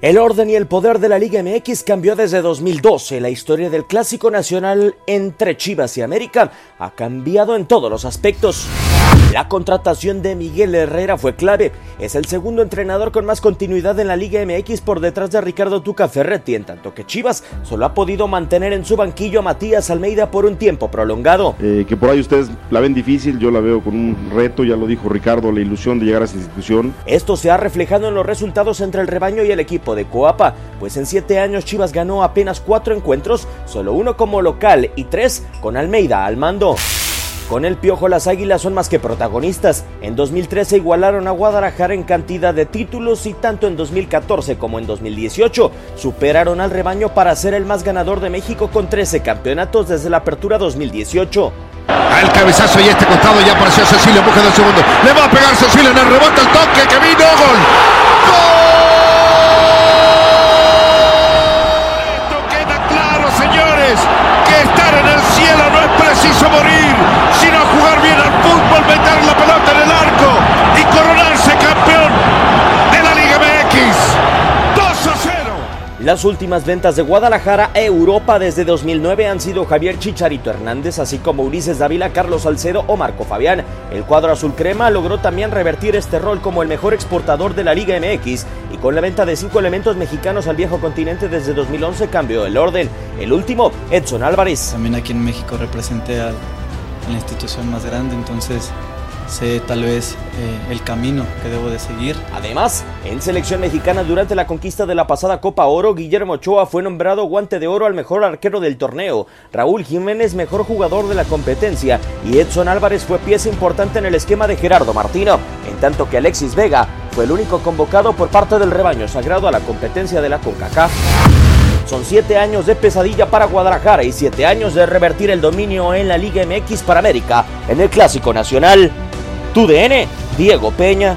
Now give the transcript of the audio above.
El orden y el poder de la Liga MX cambió desde 2012. La historia del Clásico Nacional entre Chivas y América ha cambiado en todos los aspectos. La contratación de Miguel Herrera fue clave. Es el segundo entrenador con más continuidad en la Liga MX por detrás de Ricardo Tuca Ferretti, en tanto que Chivas solo ha podido mantener en su banquillo a Matías Almeida por un tiempo prolongado. Eh, que por ahí ustedes la ven difícil, yo la veo con un reto, ya lo dijo Ricardo, la ilusión de llegar a esa institución. Esto se ha reflejado en los resultados entre el rebaño y el equipo de Coapa, pues en siete años Chivas ganó apenas cuatro encuentros, solo uno como local y tres con Almeida al mando. Con el Piojo las Águilas son más que protagonistas. En 2013 igualaron a Guadalajara en cantidad de títulos y tanto en 2014 como en 2018 superaron al rebaño para ser el más ganador de México con 13 campeonatos desde la apertura 2018. Al cabezazo y este costado ya apareció Cecilio busca del segundo. Le va a pegar Cecilio en el rebote, el toque que vino, gol. Esto queda claro, Las últimas ventas de Guadalajara a Europa desde 2009 han sido Javier Chicharito Hernández, así como Ulises Dávila, Carlos Salcedo o Marco Fabián. El cuadro azul crema logró también revertir este rol como el mejor exportador de la Liga MX y con la venta de cinco elementos mexicanos al viejo continente desde 2011 cambió el orden. El último, Edson Álvarez. También aquí en México representé a la institución más grande, entonces sé tal vez eh, el camino que debo de seguir. Además, en selección mexicana durante la conquista de la pasada Copa Oro, Guillermo Ochoa fue nombrado guante de oro al mejor arquero del torneo, Raúl Jiménez mejor jugador de la competencia y Edson Álvarez fue pieza importante en el esquema de Gerardo Martino, en tanto que Alexis Vega fue el único convocado por parte del rebaño sagrado a la competencia de la CONCACAF. Son siete años de pesadilla para Guadalajara y siete años de revertir el dominio en la Liga MX para América en el Clásico Nacional. Tu DN, Diego Peña.